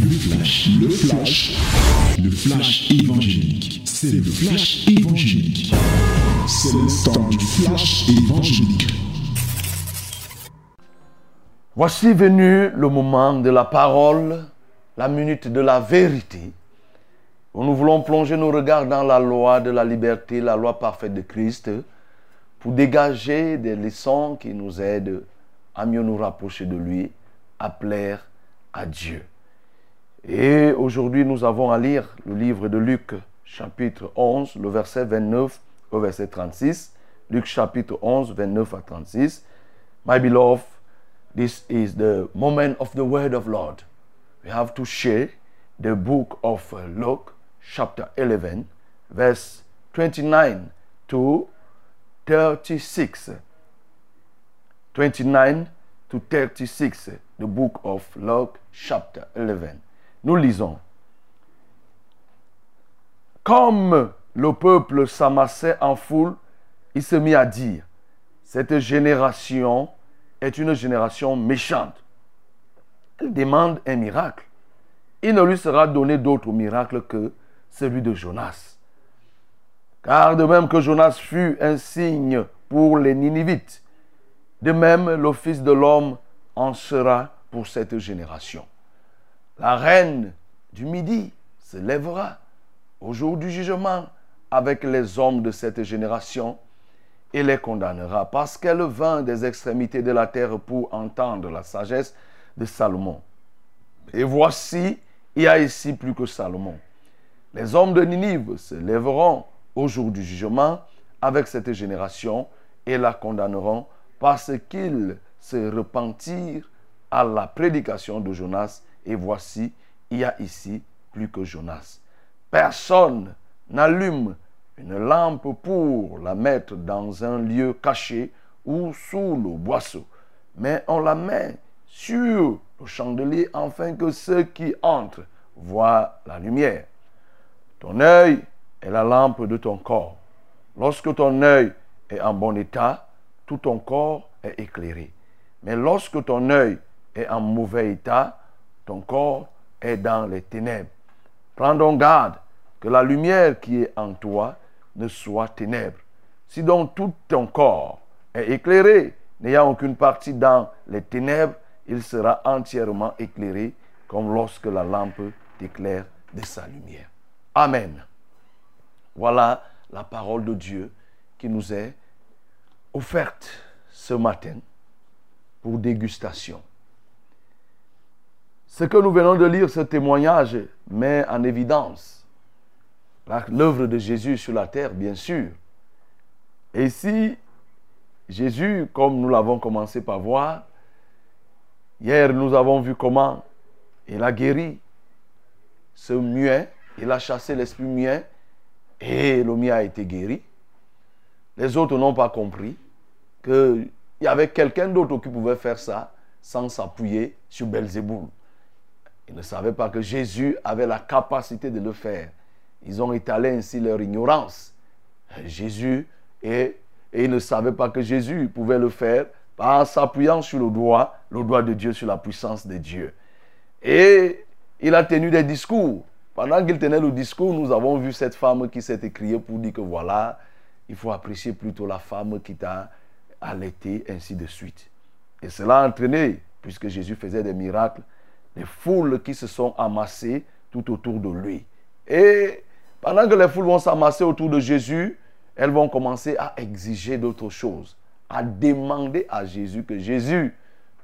Le flash, le flash, le flash évangélique. C'est le flash évangélique. C'est le temps du flash évangélique. Voici venu le moment de la parole, la minute de la vérité. Où nous voulons plonger nos regards dans la loi de la liberté, la loi parfaite de Christ, pour dégager des leçons qui nous aident à mieux nous rapprocher de lui, à plaire à Dieu. Et aujourd'hui, nous avons à lire le livre de Luc, chapitre 11, le verset 29 au verset 36. Luc, chapitre 11, 29 à 36. My beloved, this is the moment of the word of Lord. We have to share the book of Luke, chapter 11, verse 29 to 36. 29 to 36, the book of Luke, chapter 11. Nous lisons. Comme le peuple s'amassait en foule, il se mit à dire, cette génération est une génération méchante. Elle demande un miracle. Il ne lui sera donné d'autre miracle que celui de Jonas. Car de même que Jonas fut un signe pour les Ninivites, de même le Fils de l'homme en sera pour cette génération. La reine du Midi se lèvera au jour du jugement avec les hommes de cette génération et les condamnera parce qu'elle vint des extrémités de la terre pour entendre la sagesse de Salomon. Et voici, il y a ici plus que Salomon. Les hommes de Ninive se lèveront au jour du jugement avec cette génération et la condamneront parce qu'ils se repentirent à la prédication de Jonas. Et voici, il y a ici plus que Jonas. Personne n'allume une lampe pour la mettre dans un lieu caché ou sous le boisseau, mais on la met sur le chandelier afin que ceux qui entrent voient la lumière. Ton œil est la lampe de ton corps. Lorsque ton œil est en bon état, tout ton corps est éclairé. Mais lorsque ton œil est en mauvais état, ton corps est dans les ténèbres. Prends donc garde que la lumière qui est en toi ne soit ténèbres. Si donc tout ton corps est éclairé, n'ayant aucune partie dans les ténèbres, il sera entièrement éclairé comme lorsque la lampe t'éclaire de sa lumière. Amen. Voilà la parole de Dieu qui nous est offerte ce matin pour dégustation. Ce que nous venons de lire, ce témoignage, met en évidence l'œuvre de Jésus sur la terre, bien sûr. Et ici, Jésus, comme nous l'avons commencé par voir, hier nous avons vu comment il a guéri ce muet, il a chassé l'esprit muet et le muet a été guéri. Les autres n'ont pas compris qu'il y avait quelqu'un d'autre qui pouvait faire ça sans s'appuyer sur Belzéboul. Ils ne savaient pas que Jésus avait la capacité de le faire. Ils ont étalé ainsi leur ignorance. Jésus, et, et ils ne savaient pas que Jésus pouvait le faire en s'appuyant sur le doigt, le doigt de Dieu, sur la puissance de Dieu. Et il a tenu des discours. Pendant qu'il tenait le discours, nous avons vu cette femme qui s'est écriée pour dire que voilà, il faut apprécier plutôt la femme qui t'a allaité, ainsi de suite. Et cela a entraîné, puisque Jésus faisait des miracles, les foules qui se sont amassées tout autour de lui. Et pendant que les foules vont s'amasser autour de Jésus, elles vont commencer à exiger d'autres choses, à demander à Jésus que Jésus,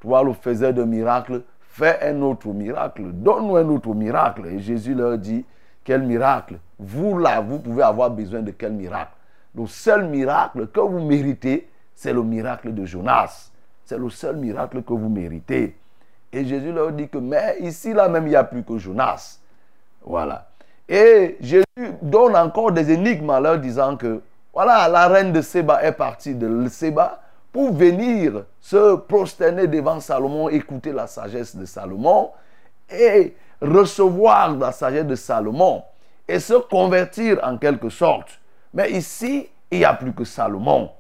toi le faiseur de miracles, fais un autre miracle, donne-nous un autre miracle. Et Jésus leur dit, quel miracle? Vous là, vous pouvez avoir besoin de quel miracle? Le seul miracle que vous méritez, c'est le miracle de Jonas. C'est le seul miracle que vous méritez. Et Jésus leur dit que, mais ici, là même, il n'y a plus que Jonas. Voilà. Et Jésus donne encore des énigmes en leur disant que, voilà, la reine de Séba est partie de Séba pour venir se prosterner devant Salomon, écouter la sagesse de Salomon et recevoir la sagesse de Salomon et se convertir en quelque sorte. Mais ici, il n'y a plus que Salomon.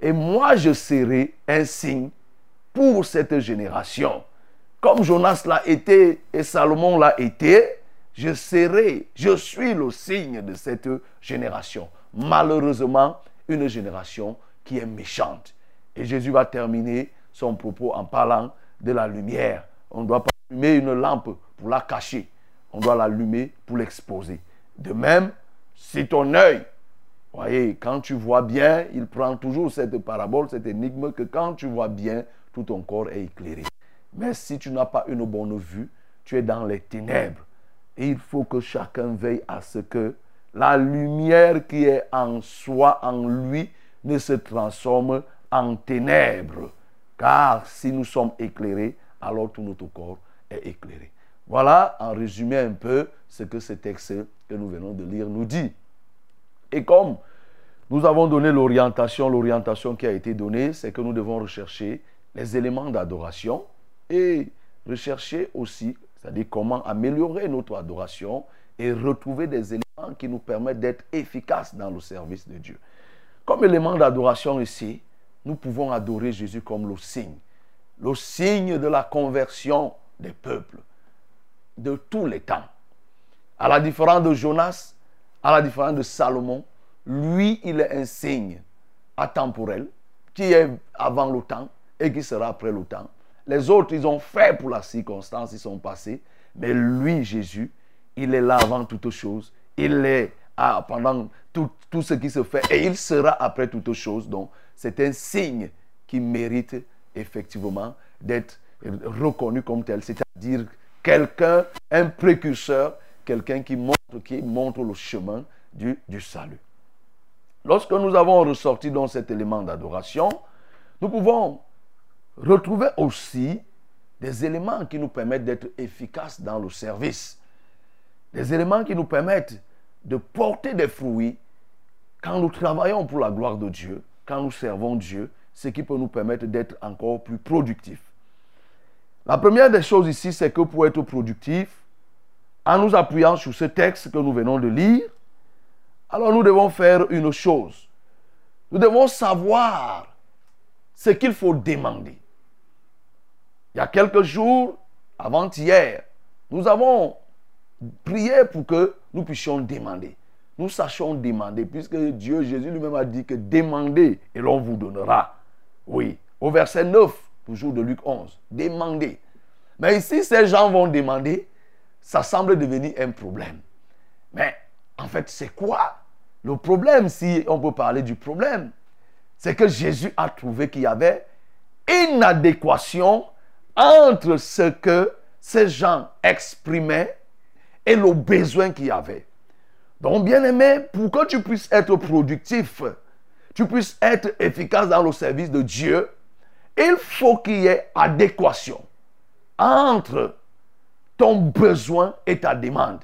Et moi, je serai un signe pour cette génération. Comme Jonas l'a été et Salomon l'a été, je serai, je suis le signe de cette génération. Malheureusement, une génération qui est méchante. Et Jésus va terminer son propos en parlant de la lumière. On ne doit pas allumer une lampe pour la cacher. On doit l'allumer pour l'exposer. De même, si ton œil, voyez, quand tu vois bien, il prend toujours cette parabole, cette énigme, que quand tu vois bien, tout ton corps est éclairé. Mais si tu n'as pas une bonne vue, tu es dans les ténèbres. Et il faut que chacun veille à ce que la lumière qui est en soi, en lui, ne se transforme en ténèbres. Car si nous sommes éclairés, alors tout notre corps est éclairé. Voilà en résumé un peu ce que ce texte que nous venons de lire nous dit. Et comme nous avons donné l'orientation, l'orientation qui a été donnée, c'est que nous devons rechercher les éléments d'adoration et rechercher aussi, c'est-à-dire comment améliorer notre adoration et retrouver des éléments qui nous permettent d'être efficaces dans le service de Dieu. Comme élément d'adoration ici, nous pouvons adorer Jésus comme le signe, le signe de la conversion des peuples de tous les temps. À la différence de Jonas, à la différence de Salomon, lui, il est un signe atemporel qui est avant le temps et qui sera après le temps. Les autres, ils ont fait pour la circonstance, ils sont passés. Mais lui, Jésus, il est là avant toute chose. Il est pendant tout, ce qui se fait et il sera après toute chose. Donc, c'est un signe qui mérite effectivement d'être reconnu comme tel. C'est-à-dire quelqu'un, un précurseur, quelqu'un qui montre, le chemin du salut. Lorsque nous avons ressorti dans cet élément d'adoration, nous pouvons retrouver aussi des éléments qui nous permettent d'être efficaces dans le service. Des éléments qui nous permettent de porter des fruits quand nous travaillons pour la gloire de Dieu, quand nous servons Dieu, ce qui peut nous permettre d'être encore plus productifs. La première des choses ici, c'est que pour être productif, en nous appuyant sur ce texte que nous venons de lire, alors nous devons faire une chose. Nous devons savoir ce qu'il faut demander. Il y a quelques jours, avant-hier, nous avons prié pour que nous puissions demander. Nous sachions demander, puisque Dieu, Jésus lui-même a dit que demandez et l'on vous donnera. Oui, au verset 9, toujours de Luc 11, demandez. Mais ici, ces gens vont demander, ça semble devenir un problème. Mais en fait, c'est quoi le problème, si on peut parler du problème? C'est que Jésus a trouvé qu'il y avait une adéquation entre ce que ces gens exprimaient et le besoin qu'il y avait. Donc, bien aimé, pour que tu puisses être productif, tu puisses être efficace dans le service de Dieu, il faut qu'il y ait adéquation entre ton besoin et ta demande.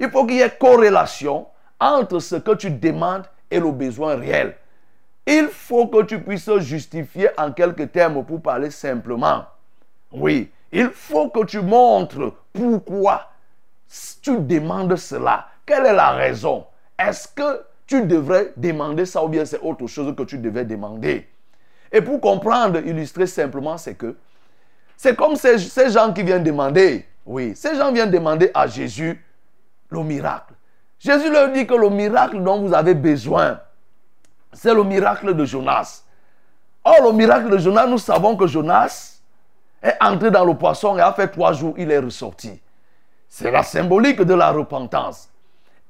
Il faut qu'il y ait corrélation entre ce que tu demandes et le besoin réel. Il faut que tu puisses justifier en quelques termes pour parler simplement. Oui, il faut que tu montres pourquoi tu demandes cela. Quelle est la raison? Est-ce que tu devrais demander ça ou bien c'est autre chose que tu devais demander? Et pour comprendre, illustrer simplement, c'est que c'est comme ces, gens qui viennent demander, oui, ces gens viennent demander à Jésus le miracle. Jésus leur dit que le miracle dont vous avez besoin, c'est le miracle de Jonas. Or, le miracle de Jonas, nous savons que Jonas est entré dans le poisson et a fait trois jours, il est ressorti. C'est la symbolique de la repentance.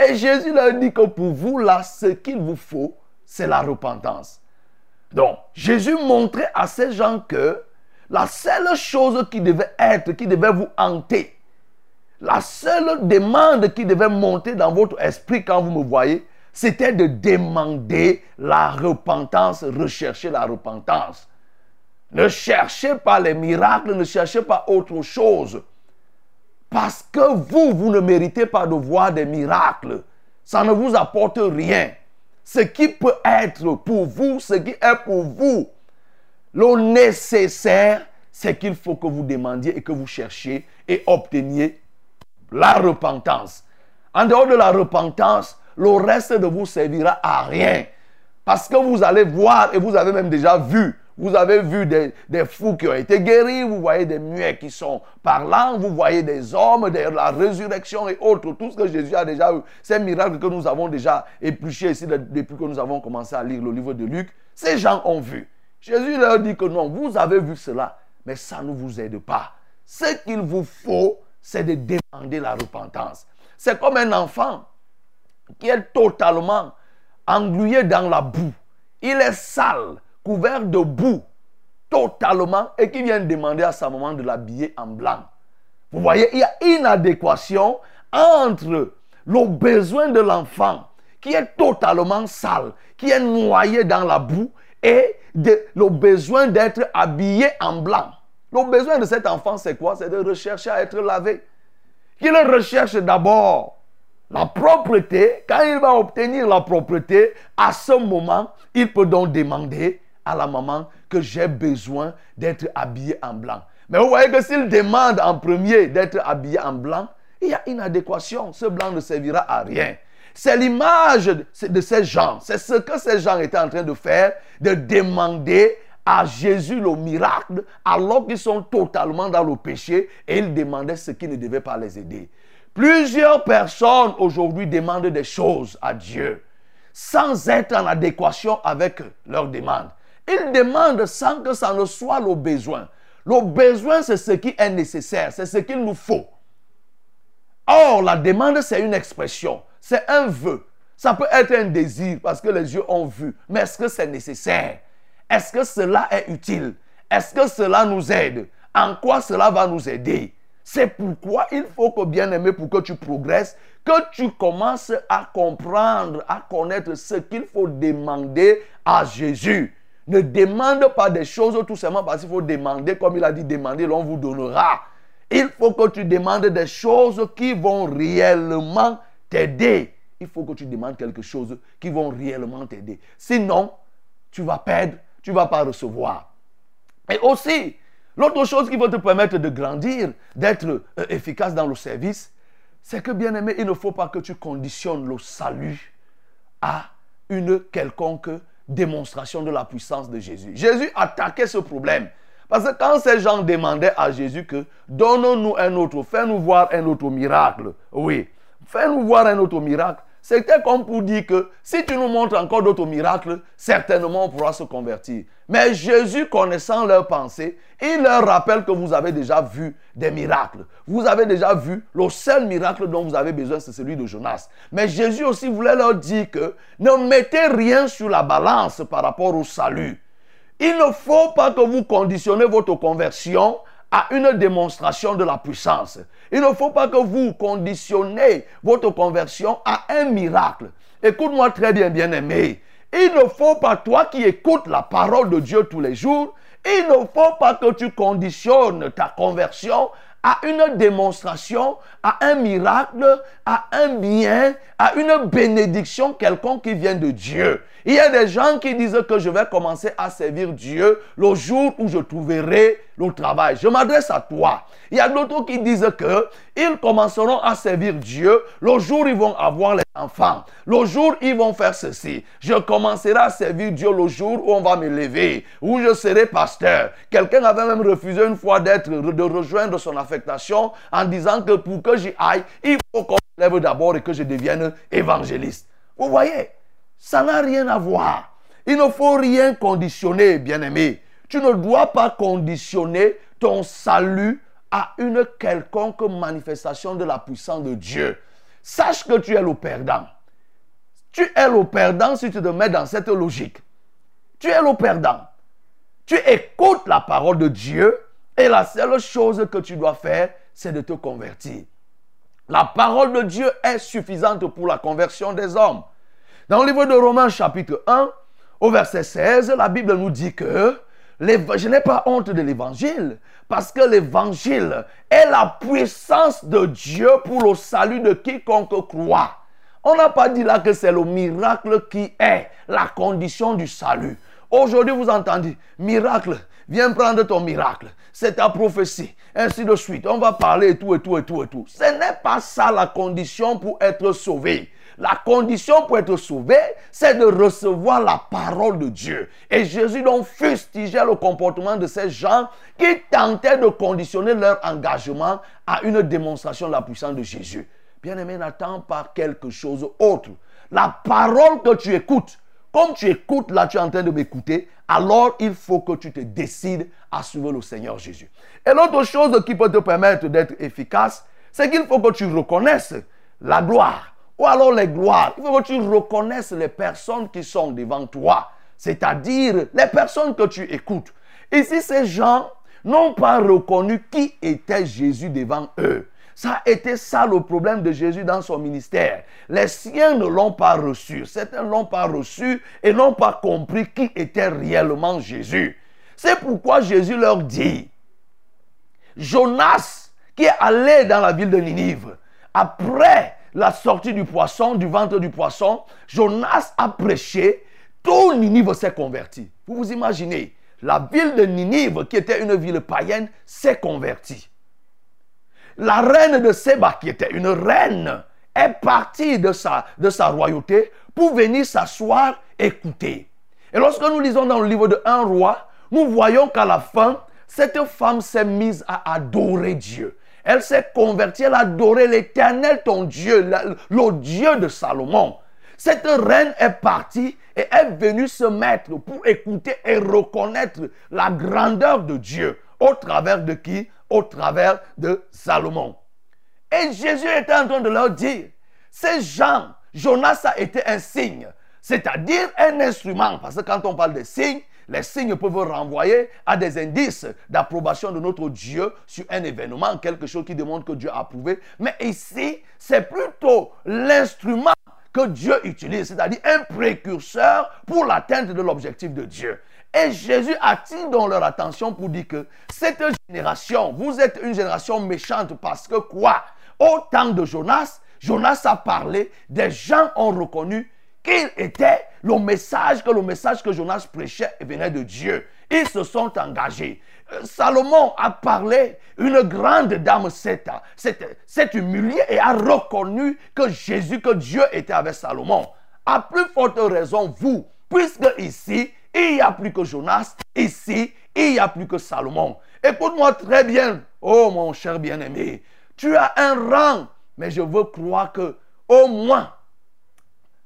Et Jésus leur dit que pour vous, là, ce qu'il vous faut, c'est la repentance. Donc, Jésus montrait à ces gens que la seule chose qui devait être, qui devait vous hanter, la seule demande qui devait monter dans votre esprit quand vous me voyez, c'était de demander la repentance, rechercher la repentance. Ne cherchez pas les miracles, ne cherchez pas autre chose. Parce que vous, vous ne méritez pas de voir des miracles. Ça ne vous apporte rien. Ce qui peut être pour vous, ce qui est pour vous, le nécessaire, c'est qu'il faut que vous demandiez et que vous cherchiez et obteniez la repentance. En dehors de la repentance, le reste ne vous servira à rien. Parce que vous allez voir, et vous avez même déjà vu, Vous avez vu des, fous qui ont été guéris, vous voyez des muets qui sont parlants, vous voyez des hommes, la résurrection et autres, tout ce que Jésus a déjà eu, ces miracles que nous avons déjà épluchés ici depuis que nous avons commencé à lire le livre de Luc, ces gens ont vu. Jésus leur dit que non, vous avez vu cela, mais ça ne vous aide pas. Ce qu'il vous faut, c'est de demander la repentance. C'est comme un enfant qui est totalement englué dans la boue. Il est sale couvert de boue totalement et qui vient demander à sa maman de l'habiller en blanc. Vous voyez, il y a une adéquation entre le besoin de l'enfant qui est totalement sale, qui est noyé dans la boue, et le besoin d'être habillé en blanc. Le besoin de cet enfant, c'est quoi? C'est de rechercher à être lavé. Il recherche d'abord la propreté. Quand il va obtenir la propreté, à ce moment, il peut donc demander à la maman que j'ai besoin d'être habillé en blanc. Mais vous voyez que s'il demande en premier d'être habillé en blanc, il y a une adéquation. Ce blanc ne servira à rien. C'est l'image de ces gens. C'est ce que ces gens étaient en train de faire, de demander à Jésus le miracle alors qu'ils sont totalement dans le péché et ils demandaient ce qui ne devait pas les aider. Plusieurs personnes aujourd'hui demandent des choses à Dieu sans être en adéquation avec leurs demandes. Il demande sans que ça ne soit le besoin. Le besoin, c'est ce qui est nécessaire, c'est ce qu'il nous faut. Or, la demande, c'est une expression, c'est un vœu. Ça peut être un désir parce que les yeux ont vu, mais est-ce que c'est nécessaire? Est-ce que cela est utile? Est-ce que cela nous aide? En quoi cela va nous aider? C'est pourquoi il faut que, bien aimé, pour que tu progresses, que tu commences à comprendre, à connaître ce qu'il faut demander à Jésus. Ne demande pas des choses tout simplement parce qu'il faut demander, comme il a dit, demander, l'on vous donnera. Il faut que tu demandes des choses qui vont réellement t'aider. Il faut que tu demandes quelque chose qui vont réellement t'aider. Sinon, tu vas perdre, tu ne vas pas recevoir. Et aussi, l'autre chose qui va te permettre de grandir, d'être euh, efficace dans le service, c'est que, bien aimé, il ne faut pas que tu conditionnes le salut à une quelconque démonstration de la puissance de Jésus. Jésus attaquait ce problème. Parce que quand ces gens demandaient à Jésus que donne-nous un autre, fais-nous voir un autre miracle. Oui, fais-nous voir un autre miracle. C'était comme pour dire que si tu nous montres encore d'autres miracles, certainement on pourra se convertir. Mais Jésus, connaissant leurs pensées, il leur rappelle que vous avez déjà vu des miracles. Vous avez déjà vu le seul miracle dont vous avez besoin, c'est celui de Jonas. Mais Jésus aussi voulait leur dire que ne mettez rien sur la balance par rapport au salut. Il ne faut pas que vous conditionnez votre conversion à une démonstration de la puissance. Il ne faut pas que vous conditionnez votre conversion à un miracle. Écoute-moi très bien, bien-aimé. Il ne faut pas, toi qui écoutes la parole de Dieu tous les jours, il ne faut pas que tu conditionnes ta conversion à une démonstration, à un miracle, à un bien, à une bénédiction quelconque qui vient de Dieu. Il y a des gens qui disent que je vais commencer à servir Dieu le jour où je trouverai le travail. Je m'adresse à toi. Il y a d'autres qui disent que ils commenceront à servir Dieu le jour où ils vont avoir les enfants. Le jour où ils vont faire ceci. Je commencerai à servir Dieu le jour où on va me lever, où je serai pasteur. Quelqu'un avait même refusé une fois d'être, de rejoindre son affectation en disant que pour que j'y aille, il faut qu'on me lève d'abord et que je devienne évangéliste. Vous voyez, ça n'a rien à voir. Il ne faut rien conditionner, bien-aimé. Tu ne dois pas conditionner ton salut à une quelconque manifestation de la puissance de Dieu. Sache que tu es le perdant. Tu es le perdant si tu te mets dans cette logique. Tu es le perdant. Tu écoutes la parole de Dieu et la seule chose que tu dois faire, c'est de te convertir. La parole de Dieu est suffisante pour la conversion des hommes. Dans le livre de Romains chapitre 1, au verset 16, la Bible nous dit que je n'ai pas honte de l'évangile, parce que l'évangile est la puissance de Dieu pour le salut de quiconque croit. On n'a pas dit là que c'est le miracle qui est la condition du salut. Aujourd'hui, vous entendez, miracle, viens prendre ton miracle. C'est ta prophétie. Ainsi de suite. On va parler et tout, et tout, et tout, et tout. Ce n'est pas ça la condition pour être sauvé. La condition pour être sauvé, c'est de recevoir la parole de Dieu. Et Jésus donc fustigeait le comportement de ces gens qui tentaient de conditionner leur engagement à une démonstration de la puissance de Jésus. Bien-aimé, n'attends pas quelque chose autre. La parole que tu écoutes, comme tu écoutes, là tu es en train de m'écouter, alors il faut que tu te décides à suivre le Seigneur Jésus. Et l'autre chose qui peut te permettre d'être efficace, c'est qu'il faut que tu reconnaisses la gloire. Ou alors les gloires. Il faut que tu reconnaisses les personnes qui sont devant toi. C'est-à-dire les personnes que tu écoutes. Ici, ces gens n'ont pas reconnu qui était Jésus devant eux. Ça a été ça le problème de Jésus dans son ministère. Les siens ne l'ont pas reçu. Certains ne l'ont pas reçu et n'ont pas compris qui était réellement Jésus. C'est pourquoi Jésus leur dit, Jonas qui est allé dans la ville de Ninive, après la sortie du poisson, du ventre du poisson, Jonas a prêché, tout Ninive s'est converti. Vous vous imaginez, la ville de Ninive, qui était une ville païenne, s'est convertie. La reine de Séba, qui était une reine, est partie de sa, de sa royauté pour venir s'asseoir, écouter. Et lorsque nous lisons dans le livre de Un roi, nous voyons qu'à la fin, cette femme s'est mise à adorer Dieu. Elle s'est convertie, elle a adoré l'éternel, ton Dieu, le, Dieu de Salomon. Cette reine est partie et est venue se mettre pour écouter et reconnaître la grandeur de Dieu. Au travers de qui? Au travers de Salomon. Et Jésus était en train de leur dire, ces gens, Jonas a été un signe, c'est-à-dire un instrument, parce que quand on parle de signes, les signes peuvent renvoyer à des indices d'approbation de notre Dieu sur un événement, quelque chose qui démontre que Dieu a approuvé. Mais ici, c'est plutôt l'instrument que Dieu utilise, c'est-à-dire un précurseur pour l'atteinte de l'objectif de Dieu. Et Jésus attire donc leur attention pour dire que cette génération, vous êtes une génération méchante parce que quoi? Au temps de Jonas, Jonas a parlé, des gens ont reconnu qu'il était le message, que le message que Jonas prêchait venait de Dieu. Ils se sont engagés. Euh, Salomon a parlé, une grande dame s'est humiliée et a reconnu que Jésus, que Dieu était avec Salomon. À plus forte raison, vous, puisque ici, il n'y a plus que Jonas. Ici, il n'y a plus que Salomon. Écoute-moi très bien. Oh mon cher bien-aimé, tu as un rang, mais je veux croire que au moins,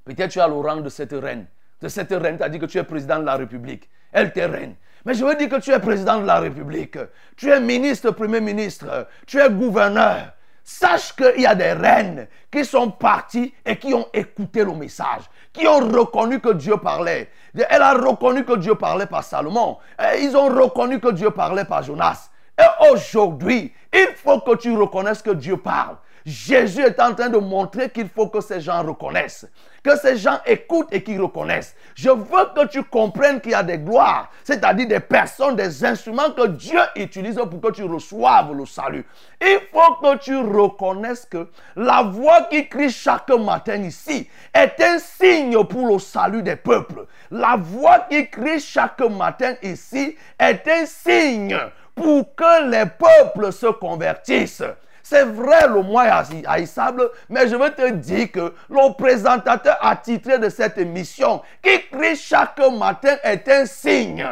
peut-être tu as le rang de cette reine. De cette reine, tu as dit que tu es président de la République. Elle t'est reine. Mais je veux dire que tu es président de la République. Tu es ministre, premier ministre. Tu es gouverneur. Sache qu'il y a des reines qui sont parties et qui ont écouté le message, qui ont reconnu que Dieu parlait. Elle a reconnu que Dieu parlait par Salomon. ils ont reconnu que Dieu parlait par Jonas. Et aujourd'hui, il faut que tu reconnaisses que Dieu parle. Jésus est en train de montrer qu'il faut que ces gens reconnaissent, que ces gens écoutent et qu'ils reconnaissent. Je veux que tu comprennes qu'il y a des gloires, c'est-à-dire des personnes, des instruments que Dieu utilise pour que tu reçoives le salut. Il faut que tu reconnaisses que la voix qui crie chaque matin ici est un signe pour le salut des peuples. La voix qui crie chaque matin ici est un signe pour que les peuples se convertissent. C'est vrai, le mois est haïssable, mais je veux te dire que le présentateur attitré de cette émission, qui crie chaque matin, est un signe.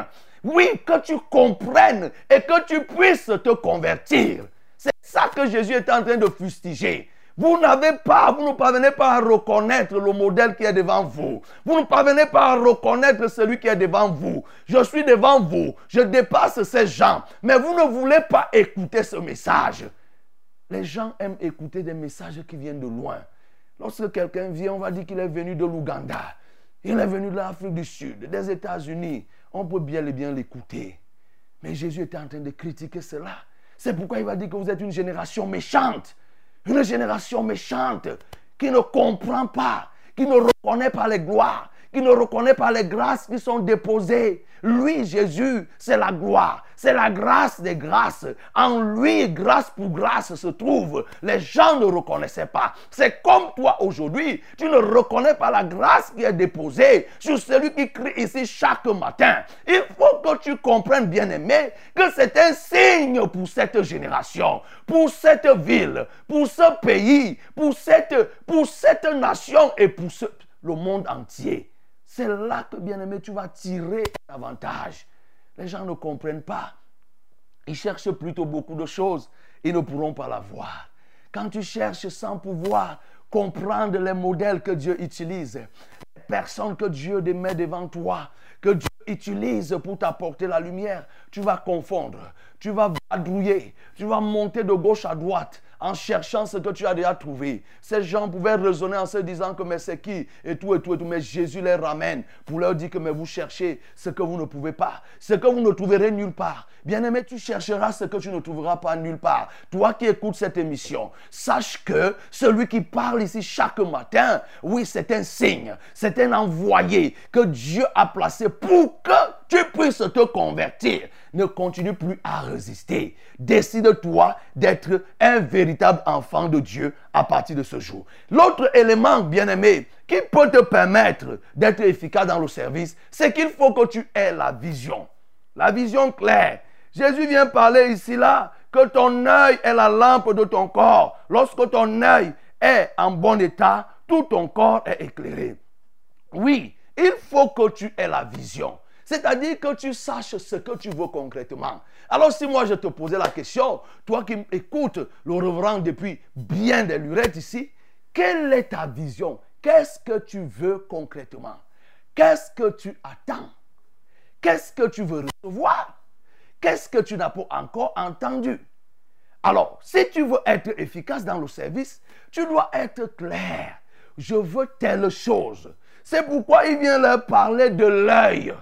Oui, que tu comprennes et que tu puisses te convertir. C'est ça que Jésus est en train de fustiger. Vous n'avez pas, vous ne parvenez pas à reconnaître le modèle qui est devant vous. Vous ne parvenez pas à reconnaître celui qui est devant vous. Je suis devant vous. Je dépasse ces gens. Mais vous ne voulez pas écouter ce message. Les gens aiment écouter des messages qui viennent de loin. Lorsque quelqu'un vient, on va dire qu'il est venu de l'Ouganda. Il est venu de l'Afrique du Sud, des États-Unis. On peut bien et bien l'écouter. Mais Jésus était en train de critiquer cela. C'est pourquoi il va dire que vous êtes une génération méchante. Une génération méchante qui ne comprend pas, qui ne reconnaît pas les gloires, qui ne reconnaît pas les grâces qui sont déposées. Lui, Jésus, c'est la gloire. C'est la grâce des grâces. En lui, grâce pour grâce se trouve. Les gens ne reconnaissaient pas. C'est comme toi aujourd'hui. Tu ne reconnais pas la grâce qui est déposée sur celui qui crie ici chaque matin. Il faut que tu comprennes, bien aimé, que c'est un signe pour cette génération, pour cette ville, pour ce pays, pour cette, pour cette nation et pour le monde entier. C'est là que, bien aimé, tu vas tirer un avantage. Les gens ne comprennent pas. Ils cherchent plutôt beaucoup de choses. Ils ne pourront pas l'avoir. Quand tu cherches sans pouvoir comprendre les modèles que Dieu utilise, les personnes que Dieu met devant toi, que Dieu utilise pour t'apporter la lumière, tu vas confondre, tu vas vadrouiller, tu vas monter de gauche à droite en cherchant ce que tu as déjà trouvé. Ces gens pouvaient raisonner en se disant que mais c'est qui? Et tout et tout et tout. Mais Jésus les ramène pour leur dire que mais vous cherchez ce que vous ne pouvez pas, ce que vous ne trouverez nulle part. Bien-aimé, tu chercheras ce que tu ne trouveras pas nulle part. Toi qui écoutes cette émission, sache que celui qui parle ici chaque matin, oui, c'est un signe, c'est un envoyé que Dieu a placé pour que tu puisses te convertir. Ne continue plus à résister. Décide-toi d'être un véritable enfant de Dieu à partir de ce jour. L'autre élément, bien-aimé, qui peut te permettre d'être efficace dans le service, c'est qu'il faut que tu aies la vision. La vision claire. Jésus vient parler ici là que ton œil est la lampe de ton corps. Lorsque ton œil est en bon état, tout ton corps est éclairé. Oui, il faut que tu aies la vision. C'est-à-dire que tu saches ce que tu veux concrètement. Alors si moi je te posais la question, toi qui écoutes le reverend depuis bien des lurettes ici, quelle est ta vision? Qu'est-ce que tu veux concrètement? Qu'est-ce que tu attends? Qu'est-ce que tu veux recevoir? Qu'est-ce que tu n'as pas encore entendu? Alors, si tu veux être efficace dans le service, tu dois être clair. Je veux telle chose. C'est pourquoi il vient leur parler de l'œil.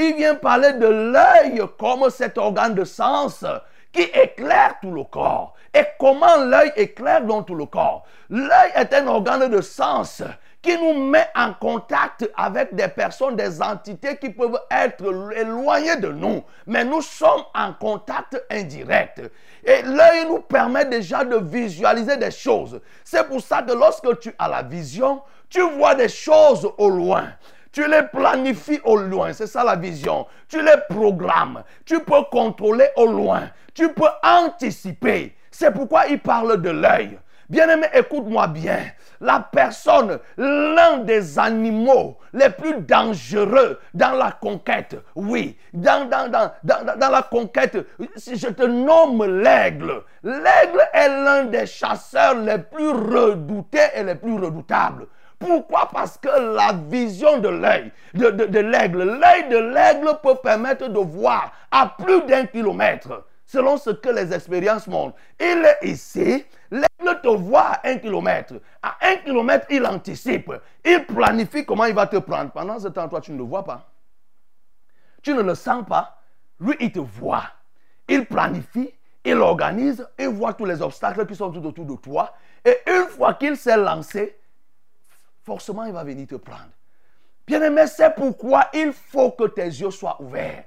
Il vient parler de l'œil comme cet organe de sens qui éclaire tout le corps. Et comment l'œil éclaire dans tout le corps? L'œil est un organe de sens qui nous met en contact avec des personnes, des entités qui peuvent être éloignées de nous, mais nous sommes en contact indirect. Et l'œil nous permet déjà de visualiser des choses. C'est pour ça que lorsque tu as la vision, tu vois des choses au loin. Tu les planifies au loin, c'est ça la vision. Tu les programmes, tu peux contrôler au loin, tu peux anticiper. C'est pourquoi il parle de l'œil. Bien-aimé, écoute-moi bien. La personne, l'un des animaux les plus dangereux dans la conquête, oui, dans, dans, la conquête, si je te nomme l'aigle, l'aigle est l'un des chasseurs les plus redoutés et les plus redoutables. Pourquoi? Parce que la vision de l'œil, de, l'aigle, l'œil de l'aigle peut permettre de voir à plus d'un kilomètre, selon ce que les expériences montrent. Il est ici, l'aigle te voit à un kilomètre. À un kilomètre, il anticipe, il planifie comment il va te prendre. Pendant ce temps, toi, tu ne le vois pas. Tu ne le sens pas. Lui, il te voit. Il planifie, il organise, il voit tous les obstacles qui sont tout autour de toi. Et une fois qu'il s'est lancé, forcément il va venir te prendre. Bien-aimé, c'est pourquoi il faut que tes yeux soient ouverts.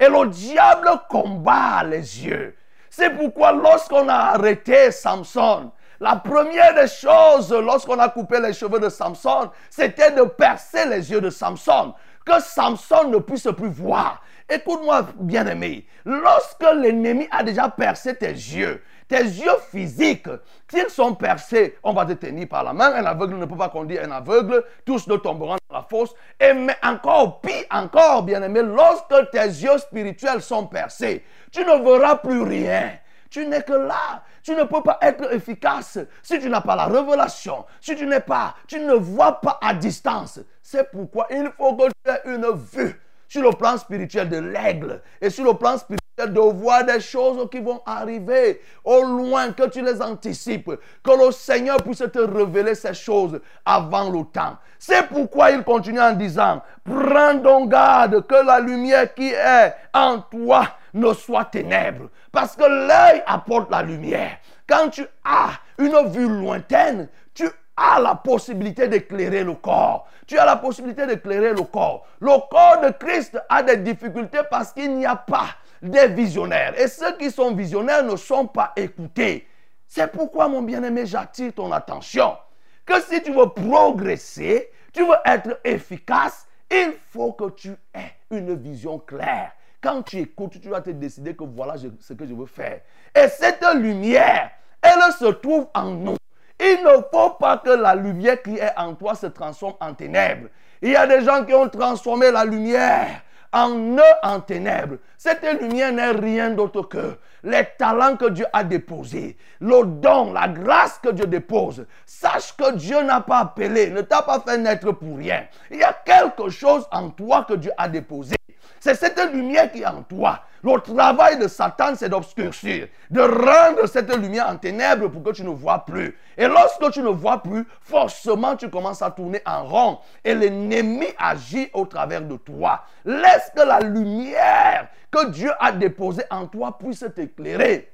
Et le diable combat les yeux. C'est pourquoi lorsqu'on a arrêté Samson, la première des choses, lorsqu'on a coupé les cheveux de Samson, c'était de percer les yeux de Samson, que Samson ne puisse plus voir. Écoute-moi, bien-aimé, lorsque l'ennemi a déjà percé tes yeux, tes yeux physiques, s'ils sont percés, on va te tenir par la main. Un aveugle ne peut pas conduire un aveugle. Tous ne tomberont dans la fosse. Et mais encore pire, encore bien aimé, lorsque tes yeux spirituels sont percés, tu ne verras plus rien. Tu n'es que là. Tu ne peux pas être efficace si tu n'as pas la révélation. Si tu n'es pas, tu ne vois pas à distance. C'est pourquoi il faut que tu aies une vue sur le plan spirituel de l'aigle et sur le plan spirituel de voir des choses qui vont arriver au loin, que tu les anticipes, que le Seigneur puisse te révéler ces choses avant le temps. C'est pourquoi il continue en disant, prends donc garde que la lumière qui est en toi ne soit ténèbre, parce que l'œil apporte la lumière. Quand tu as une vue lointaine, tu as la possibilité d'éclairer le corps. Tu as la possibilité d'éclairer le corps. Le corps de Christ a des difficultés parce qu'il n'y a pas des visionnaires. Et ceux qui sont visionnaires ne sont pas écoutés. C'est pourquoi, mon bien-aimé, j'attire ton attention. Que si tu veux progresser, tu veux être efficace, il faut que tu aies une vision claire. Quand tu écoutes, tu vas te décider que voilà ce que je veux faire. Et cette lumière, elle se trouve en nous. Il ne faut pas que la lumière qui est en toi se transforme en ténèbres. Il y a des gens qui ont transformé la lumière en eux en ténèbres. Cette lumière n'est rien d'autre que les talents que Dieu a déposés, le don, la grâce que Dieu dépose. Sache que Dieu n'a pas appelé, ne t'a pas fait naître pour rien. Il y a quelque chose en toi que Dieu a déposé. C'est cette lumière qui est en toi. Le travail de Satan, c'est d'obscurcir, de rendre cette lumière en ténèbres pour que tu ne vois plus. Et lorsque tu ne vois plus, forcément, tu commences à tourner en rond. Et l'ennemi agit au travers de toi. Laisse que la lumière que Dieu a déposée en toi puisse t'éclairer.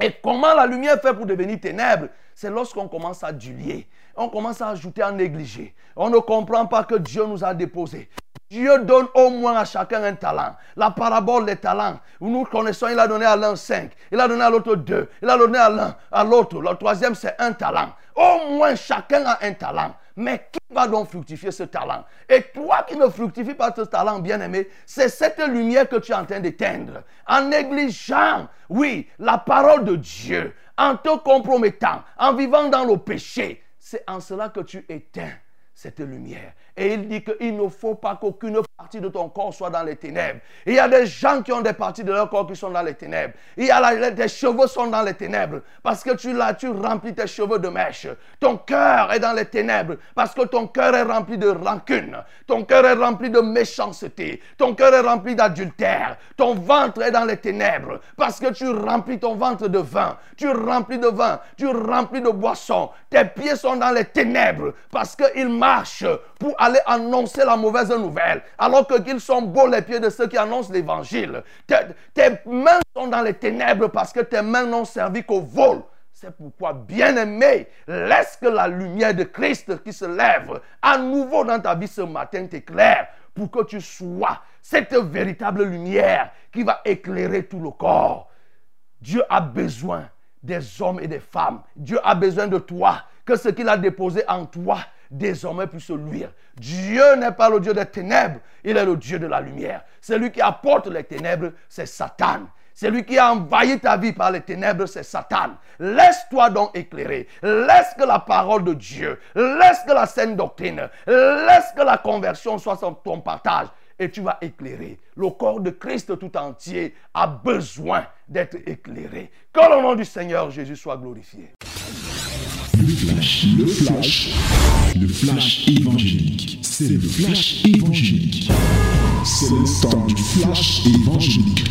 Et comment la lumière fait pour devenir ténèbres C'est lorsqu'on commence à dulier. On commence à ajouter, à négliger. On ne comprend pas que Dieu nous a déposé. Dieu donne au moins à chacun un talent. La parabole des talents, nous connaissons, il a donné à l'un cinq, il a donné à l'autre deux, il a donné à l'un, à l'autre. Le troisième, c'est un talent. Au moins chacun a un talent. Mais qui va donc fructifier ce talent? Et toi qui ne fructifie pas ce talent, bien-aimé, c'est cette lumière que tu es en train d'éteindre. En négligeant, oui, la parole de Dieu, en te compromettant, en vivant dans le péché. C'est en cela que tu éteins cette lumière. Et il dit qu'il ne faut pas qu'aucune partie de ton corps soit dans les ténèbres. Il y a des gens qui ont des parties de leur corps qui sont dans les ténèbres. Il y a des cheveux sont dans les ténèbres parce que tu, là, tu remplis tes cheveux de mèche. Ton cœur est dans les ténèbres parce que ton cœur est rempli de rancune. Ton cœur est rempli de méchanceté. Ton cœur est rempli d'adultère. Ton ventre est dans les ténèbres parce que tu remplis ton ventre de vin. Tu remplis de vin. Tu remplis de boisson. Tes pieds sont dans les ténèbres parce qu'ils marchent pour aller annoncer la mauvaise nouvelle, alors que qu'ils sont beaux les pieds de ceux qui annoncent l'évangile. Tes, mains sont dans les ténèbres parce que tes mains n'ont servi qu'au vol. C'est pourquoi, bien-aimé, laisse que la lumière de Christ qui se lève à nouveau dans ta vie ce matin t'éclaire pour que tu sois cette véritable lumière qui va éclairer tout le corps. Dieu a besoin des hommes et des femmes. Dieu a besoin de toi, que ce qu'il a déposé en toi désormais puisse luire. Dieu n'est pas le Dieu des ténèbres, il est le Dieu de la lumière. Celui qui apporte les ténèbres, c'est Satan. Celui qui a envahi ta vie par les ténèbres, c'est Satan. Laisse-toi donc éclairer. Laisse que la parole de Dieu, laisse que la saine doctrine, laisse que la conversion soit ton partage. Et tu vas éclairer. Le corps de Christ tout entier a besoin d'être éclairé. Que le nom du Seigneur Jésus soit glorifié. Le flash, le flash, évangélique. C'est le flash évangélique. C'est le temps du flash évangélique.